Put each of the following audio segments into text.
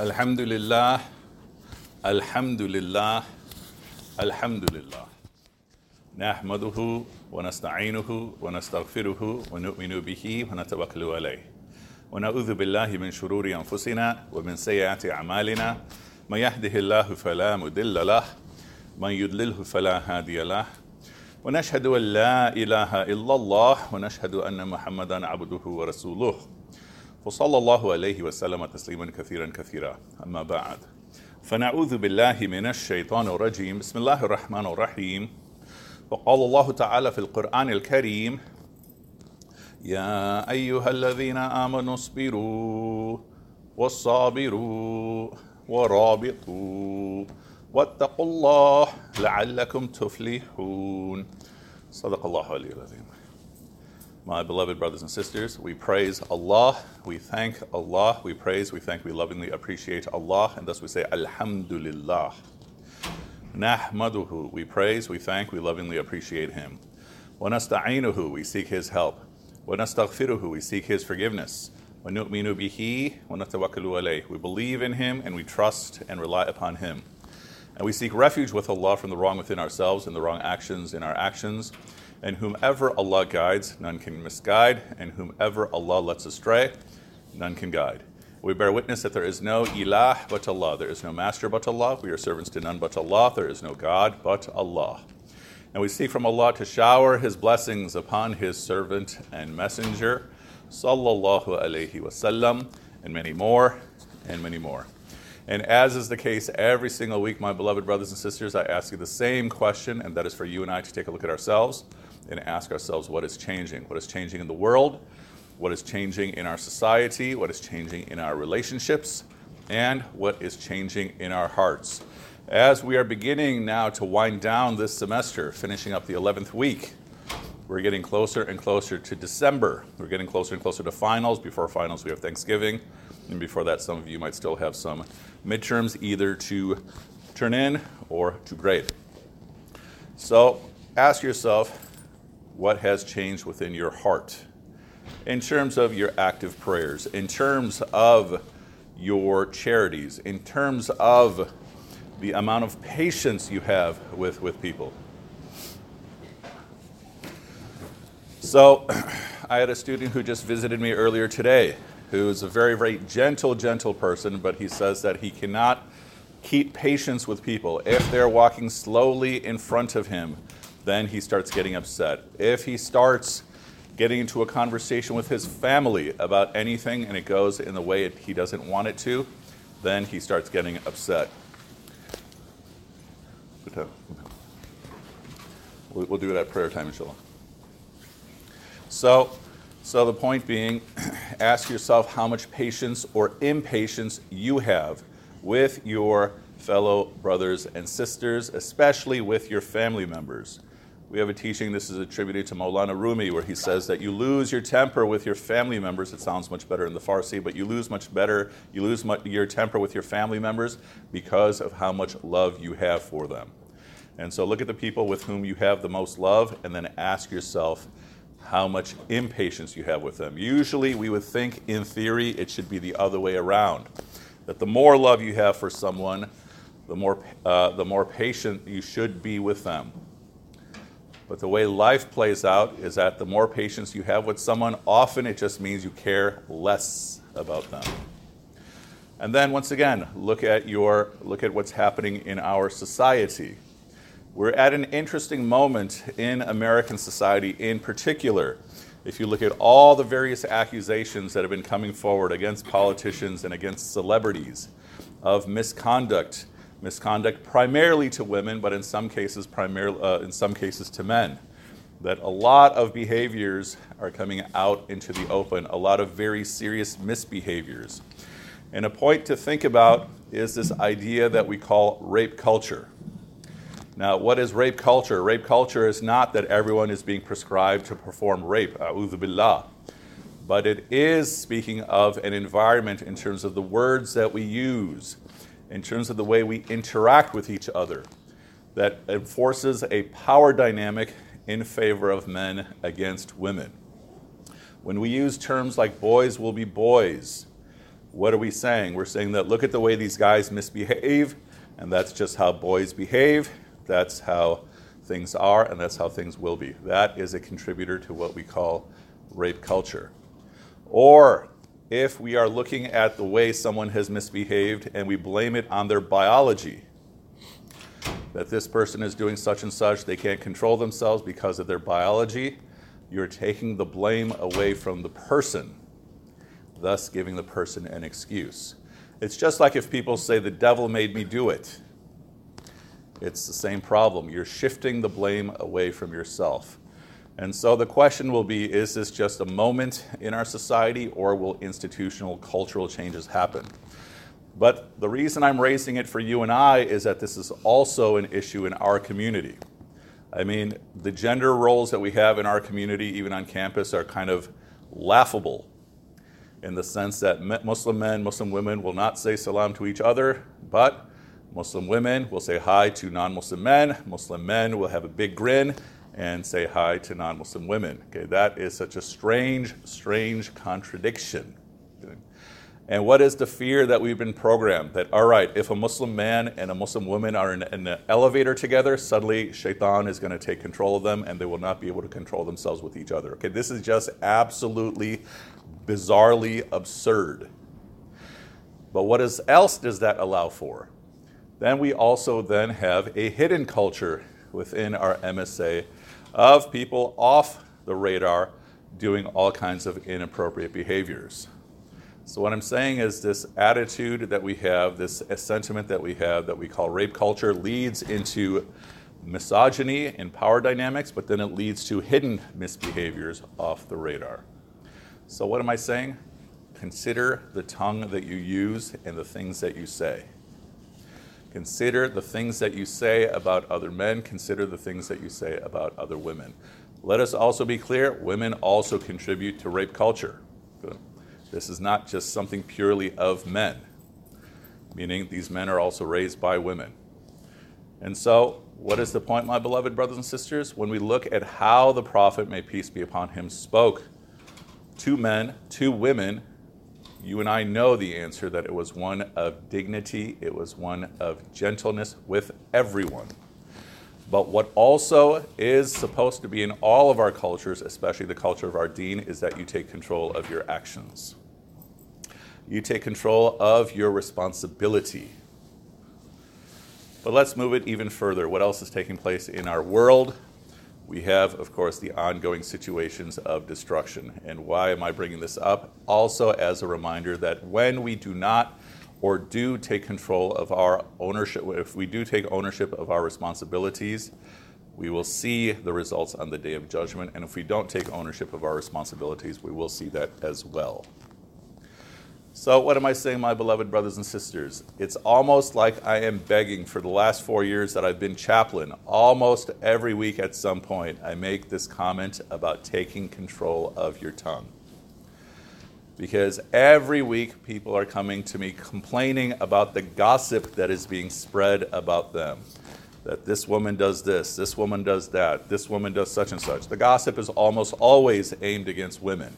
الحمد لله الحمد لله الحمد لله نحمده ونستعينه ونستغفره ونؤمن به ونتوكل عليه. ونعوذ بالله من شرور أنفسنا ومن سيئات أعمالنا. من يهده الله فلا مضل له من يضلله فلا هادي له. ونشهد أن لا إله إلا الله ونشهد أن محمدا عبده ورسوله. وصلى الله عليه وسلم تسليما كثيرا كثيرا. أما بعد فنعوذ بالله من الشيطان الرجيم. بسم الله الرحمن الرحيم. وقال الله تعالى في القرآن الكريم يا أيها الذين آمنوا اصبروا والصابروا ورابطوا واتقوا الله لعلكم تفلحون. صدق الله العلي العظيم. My beloved brothers and sisters, we praise Allah, we thank Allah, we praise, we thank, we lovingly appreciate Allah, and thus we say Alhamdulillah. Nahmaduhu, we praise, we thank, we lovingly appreciate Him. Wanasta'inuhu, we seek His help. Wanastaghfiruhu, we seek His forgiveness. Wanu'minu bihi, wanatawakkalu alayh. We believe in Him and we trust and rely upon Him. And we seek refuge with Allah from the wrong within ourselves and the wrong actions in our actions. And whomever Allah guides, none can misguide, and whomever Allah lets astray, none can guide. We bear witness that there is no ilah but Allah. There is no master but Allah. We are servants to none but Allah. There is no God but Allah. And we seek from Allah to shower His blessings upon His servant and messenger, sallallahu alaihi wasallam, and many more, and many more. And as is the case every single week, my beloved brothers and sisters, I ask you the same question, and that is for you and I to take a look at ourselves and ask ourselves what is changing. What is changing in the world? What is changing in our society? What is changing in our relationships? And what is changing in our hearts? As we are beginning now to wind down this semester, finishing up the 11th week, we're getting closer and closer to December. We're getting closer and closer to finals. Before finals, we have Thanksgiving. And before that, some of you might still have some midterms either to turn in or to grade. So ask yourself what has changed within your heart in terms of your active prayers, in terms of your charities, in terms of the amount of patience you have with, with people. So, I had a student who just visited me earlier today who's a very, very gentle, gentle person, but he says that he cannot keep patience with people. If they're walking slowly in front of him, then he starts getting upset. If he starts getting into a conversation with his family about anything and it goes in the way it, he doesn't want it to, then he starts getting upset. We'll, do it at prayer time, inshallah. So, so the point being, ask yourself how much patience or impatience you have with your fellow brothers and sisters, especially with your family members. We have a teaching, this is attributed to Maulana Rumi, where he says that you lose your temper with your family members. It sounds much better in the Farsi, but you lose much better, you lose your temper with your family members because of how much love you have for them. And so look at the people with whom you have the most love, and then ask yourself how much impatience you have with them. Usually, we would think in theory it should be the other way around that the more love you have for someone, the more, uh, the more patient you should be with them. But the way life plays out is that the more patience you have with someone, often it just means you care less about them. And then once again, look at your look at what's happening in our society. We're at an interesting moment in American society in particular. If you look at all the various accusations that have been coming forward against politicians and against celebrities of misconduct misconduct primarily to women, but in some cases, primarily, uh, in some cases to men. That a lot of behaviors are coming out into the open, a lot of very serious misbehaviors. And a point to think about is this idea that we call rape culture. Now, what is rape culture? Rape culture is not that everyone is being prescribed to perform rape, billah, but it is speaking of an environment in terms of the words that we use, in terms of the way we interact with each other that enforces a power dynamic in favor of men against women. When we use terms like boys will be boys, What are we saying? We're saying that look at the way these guys misbehave, and that's just how boys behave. That's how things are, and that's how things will be. That is a contributor to what we call rape culture. Or if we are looking at the way someone has misbehaved and we blame it on their biology, that this person is doing such and such, they can't control themselves because of their biology, you're taking the blame away from the person thus giving the person an excuse. It's just like if people say, The devil made me do it. It's the same problem. You're shifting the blame away from yourself. And so the question will be is this just a moment in our society, or will institutional cultural changes happen? But the reason I'm raising it for you and I is that this is also an issue in our community. I mean, the gender roles that we have in our community, even on campus, are kind of laughable in the sense that Muslim men, Muslim women will not say salam to each other, but Muslim women will say hi to non Muslim men. Muslim men will have a big grin and say hi to non Muslim women. Okay, that is such a strange, strange contradiction. And what is the fear that we've been programmed? That, all right, if a Muslim man and a Muslim woman are in, in an elevator together, suddenly shaitan is going to take control of them and they will not be able to control themselves with each other. Okay, this is just absolutely bizarrely absurd. But what is, else does that allow for? Then we also then have a hidden culture within our MSA of people off the radar doing all kinds of inappropriate behaviors. So, what I'm saying is, this attitude that we have, this sentiment that we have that we call rape culture, leads into misogyny and power dynamics, but then it leads to hidden misbehaviors off the radar. So, what am I saying? Consider the tongue that you use and the things that you say. Consider the things that you say about other men. Consider the things that you say about other women. Let us also be clear women also contribute to rape culture. This is not just something purely of men, meaning these men are also raised by women. And so, what is the point, my beloved brothers and sisters? When we look at how the prophet, may peace be upon him, spoke to men, to women, you and I know the answer that it was one of dignity, it was one of gentleness with everyone. But what also is supposed to be in all of our cultures, especially the culture of our deen, is that you take control of your actions. You take control of your responsibility. But let's move it even further. What else is taking place in our world? We have, of course, the ongoing situations of destruction. And why am I bringing this up? Also, as a reminder that when we do not or do take control of our ownership, if we do take ownership of our responsibilities, we will see the results on the day of judgment. And if we don't take ownership of our responsibilities, we will see that as well. So, what am I saying, my beloved brothers and sisters? It's almost like I am begging for the last four years that I've been chaplain. Almost every week at some point, I make this comment about taking control of your tongue. Because every week, people are coming to me complaining about the gossip that is being spread about them. That this woman does this, this woman does that, this woman does such and such. The gossip is almost always aimed against women.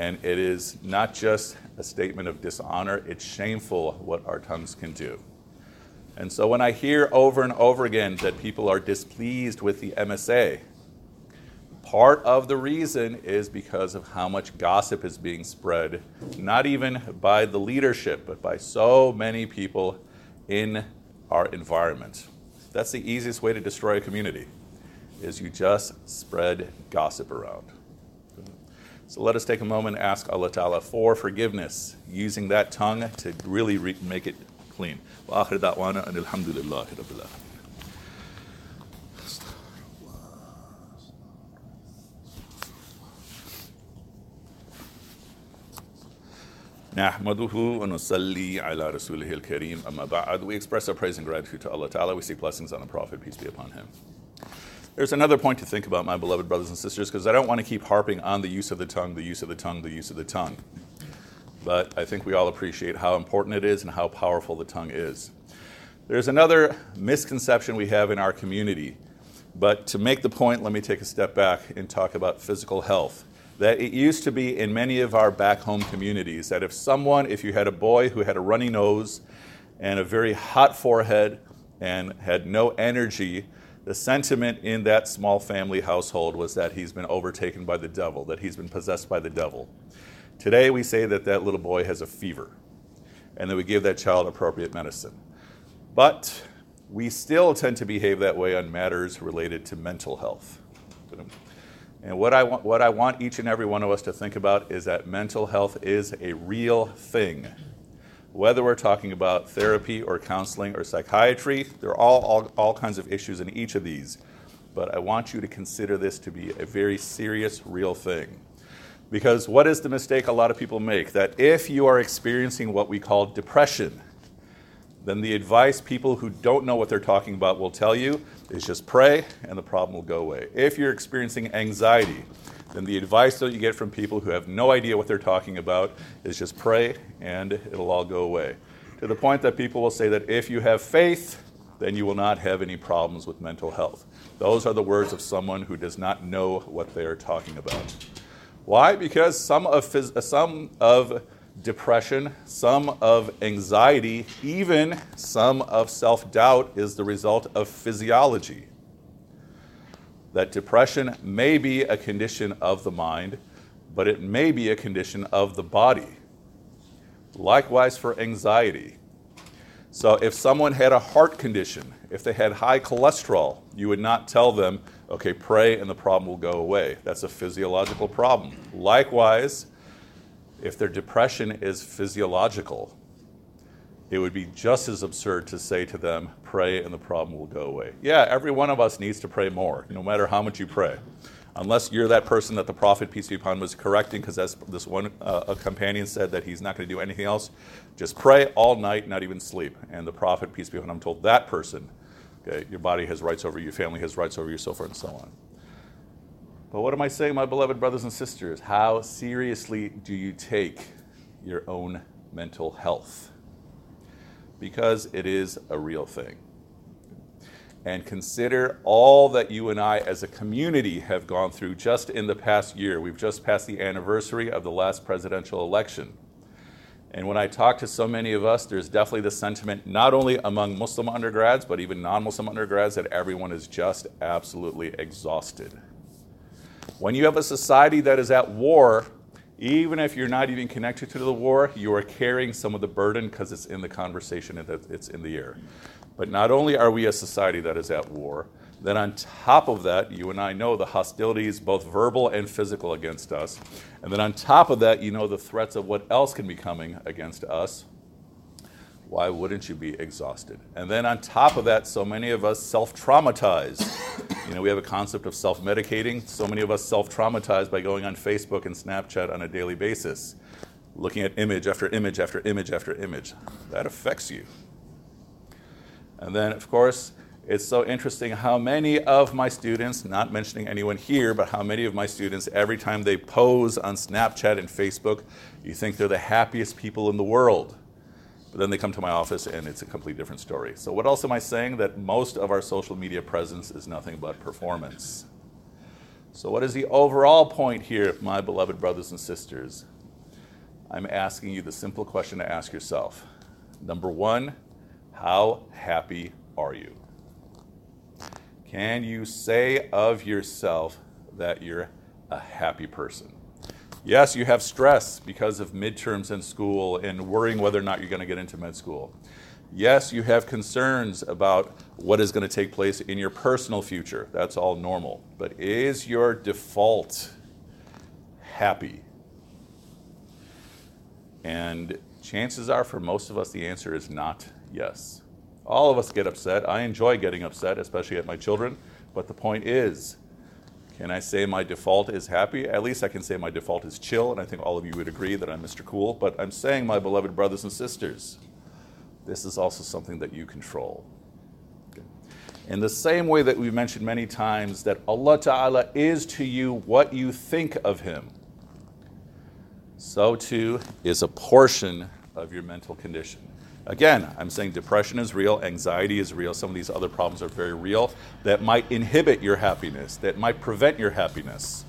And it is not just a statement of dishonor, it's shameful what our tongues can do. And so when I hear over and over again that people are displeased with the MSA, part of the reason is because of how much gossip is being spread, not even by the leadership, but by so many people in our environment. That's the easiest way to destroy a community is you just spread gossip around. So let us take a moment and ask Allah Ta'ala for forgiveness, using that tongue to really re- make it clean. وآخر دعوانا أن الحمد لله رب العالمين. نحمده ونصلي على رسوله الكريم أما بعد We express our praise and gratitude to Allah Ta'ala. We seek blessings on the Prophet, peace be upon him. There's another point to think about, my beloved brothers and sisters, because I don't want to keep harping on the use of the tongue, the use of the tongue, the use of the tongue. But I think we all appreciate how important it is and how powerful the tongue is. There's another misconception we have in our community. But to make the point, let me take a step back and talk about physical health. that it used to be in many of our back home communities that if someone, if you had a boy who had a runny nose and a very hot forehead and had no energy, the sentiment in that small family household was that he's been overtaken by the devil, that he's been possessed by the devil. Today, we say that that little boy has a fever and that we give that child appropriate medicine. But we still tend to behave that way on matters related to mental health. And what I, want, what I want each and every one of us to think about is that mental health is a real thing. Whether we're talking about therapy or counseling or psychiatry, there are all, all, all kinds of issues in each of these. But I want you to consider this to be a very serious, real thing. Because what is the mistake a lot of people make? That if you are experiencing what we call depression, then the advice people who don't know what they're talking about will tell you is just pray and the problem will go away. If you're experiencing anxiety, then the advice that you get from people who have no idea what they're talking about is just pray and it'll all go away. To the point that people will say that if you have faith, then you will not have any problems with mental health. Those are the words of someone who does not know what they are talking about. Why? Because some of, phys- some of depression, some of anxiety, even some of self doubt is the result of physiology. That depression may be a condition of the mind, but it may be a condition of the body. Likewise for anxiety. So if someone had a heart condition, if they had high cholesterol, you would not tell them, okay, pray and the problem will go away. That's a physiological problem. Likewise, if their depression is physiological, it would be just as absurd to say to them, pray and the problem will go away. Yeah, every one of us needs to pray more, no matter how much you pray. Unless you're that person that the prophet, peace be upon him, was correcting, because this one uh, companion said that he's not going to do anything else, just pray all night, not even sleep. And the prophet, peace be upon him, told that person, okay, your body has rights over you, your family has rights over you, so forth and so on. But what am I saying, my beloved brothers and sisters? How seriously do you take your own mental health? Because it is a real thing. And consider all that you and I as a community have gone through just in the past year. We've just passed the anniversary of the last presidential election. And when I talk to so many of us, there's definitely the sentiment, not only among Muslim undergrads, but even non Muslim undergrads, that everyone is just absolutely exhausted. When you have a society that is at war, even if you're not even connected to the war, you are carrying some of the burden because it's in the conversation and it's in the air. But not only are we a society that is at war, then on top of that, you and I know the hostilities, both verbal and physical, against us. And then on top of that, you know the threats of what else can be coming against us why wouldn't you be exhausted? And then on top of that, so many of us self traumatize. you know, we have a concept of self medicating. So many of us self traumatize by going on Facebook and Snapchat on a daily basis, looking at image after image after image after image. That affects you. And then, of course, it's so interesting how many of my students, not mentioning anyone here, but how many of my students, every time they pose on Snapchat and Facebook, you think they're the happiest people in the world. But then they come to my office and it's a completely different story. So, what else am I saying? That most of our social media presence is nothing but performance. So, what is the overall point here, my beloved brothers and sisters? I'm asking you the simple question to ask yourself. Number one, how happy are you? Can you say of yourself that you're a happy person? Yes, you have stress because of midterms in school and worrying whether or not you're going to get into med school. Yes, you have concerns about what is going to take place in your personal future. That's all normal. But is your default happy? And chances are, for most of us, the answer is not yes. All of us get upset. I enjoy getting upset, especially at my children. But the point is, can I say my default is happy? At least I can say my default is chill, and I think all of you would agree that I'm Mr. Cool. But I'm saying, my beloved brothers and sisters, this is also something that you control. In the same way that we've mentioned many times that Allah Ta'ala is to you what you think of Him, so too is a portion of your mental condition. Again, I'm saying depression is real, anxiety is real, some of these other problems are very real that might inhibit your happiness, that might prevent your happiness.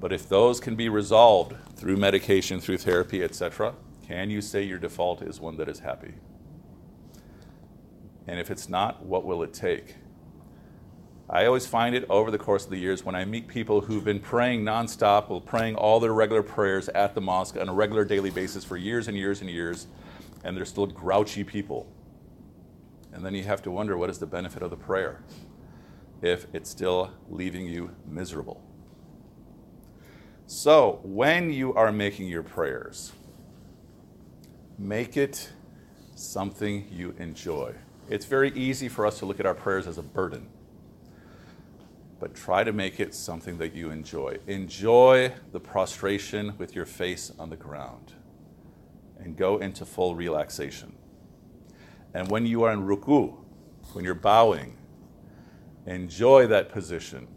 But if those can be resolved through medication, through therapy, etc., can you say your default is one that is happy? And if it's not, what will it take? I always find it over the course of the years when I meet people who've been praying nonstop, praying all their regular prayers at the mosque on a regular daily basis for years and years and years, and they're still grouchy people. And then you have to wonder what is the benefit of the prayer if it's still leaving you miserable. So, when you are making your prayers, make it something you enjoy. It's very easy for us to look at our prayers as a burden but try to make it something that you enjoy. Enjoy the prostration with your face on the ground and go into full relaxation. And when you are in ruku, when you're bowing, enjoy that position.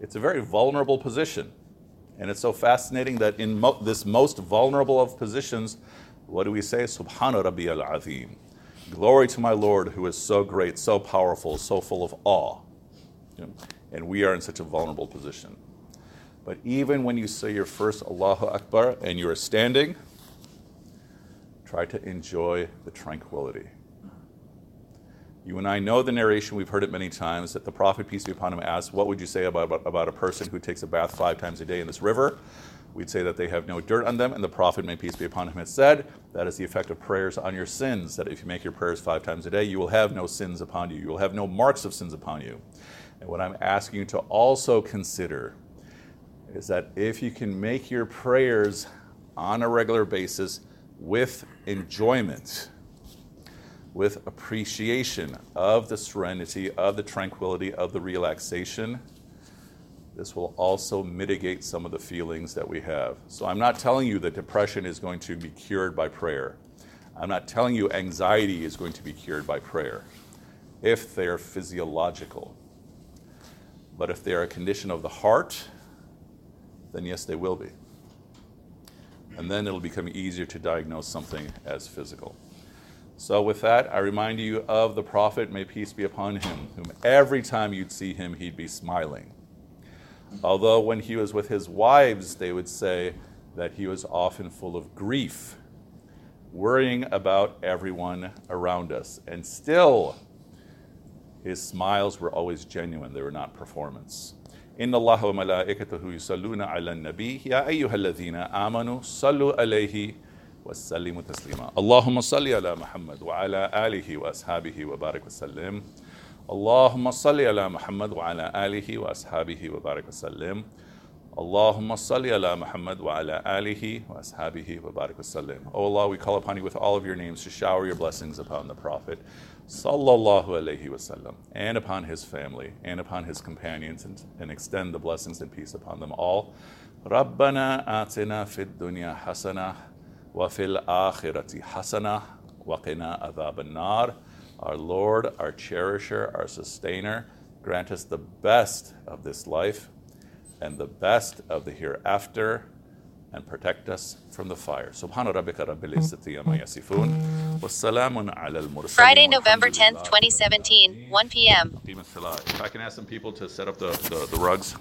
It's a very vulnerable position. And it's so fascinating that in mo- this most vulnerable of positions, what do we say? Subhana Rabbi al Azim. Glory to my Lord who is so great, so powerful, so full of awe. And we are in such a vulnerable position. But even when you say your first Allahu Akbar and you are standing, try to enjoy the tranquility. You and I know the narration, we've heard it many times, that the Prophet, peace be upon him, asked, What would you say about, about, about, a person who takes a bath five times a day in this river? We'd say that they have no dirt on them, and the Prophet, may peace be upon him, has said, That is the effect of prayers on your sins, that if you make your prayers five times a day, you will have no sins upon you. You will have no marks of sins upon you. And what I'm asking you to also consider is that if you can make your prayers on a regular basis with enjoyment, with appreciation of the serenity, of the tranquility, of the relaxation, this will also mitigate some of the feelings that we have. So I'm not telling you that depression is going to be cured by prayer. I'm not telling you anxiety is going to be cured by prayer if they're physiological. But if they are a condition of the heart, then yes, they will be. And then it'll become easier to diagnose something as physical. So, with that, I remind you of the Prophet, may peace be upon him, whom every time you'd see him, he'd be smiling. Although when he was with his wives, they would say that he was often full of grief, worrying about everyone around us. And still, his smiles were always genuine, they were not performance. إن الله وملائكته يصلون على النبي يا أيها الذين آمنوا صلوا عليه وسلموا تسليما. اللهم صل على محمد وعلى آله وأصحابه وبارك وسلم. اللهم صل على محمد وعلى آله وأصحابه وبارك وسلم. اللهم صل على محمد وعلى آله وأصحابه وبارك وسلم Oh Allah, we call upon you with all of your names to shower your blessings upon the Prophet sallallahu alaihi wasallam, and upon his family, and upon his companions, and, and extend the blessings and peace upon them all. ربنا آتنا في الدنيا حسنة وفي الآخرة حسنة وقنا عذاب النار. Our Lord, our cherisher, our sustainer, grant us the best of this life and the best of the hereafter and protect us from the fire. Subhana rabbika rabbil izzati amma yasifun. Wassalamun ala al Friday, November 10th, 2017, 1 p.m. If I can ask some people to set up the, the, the rugs.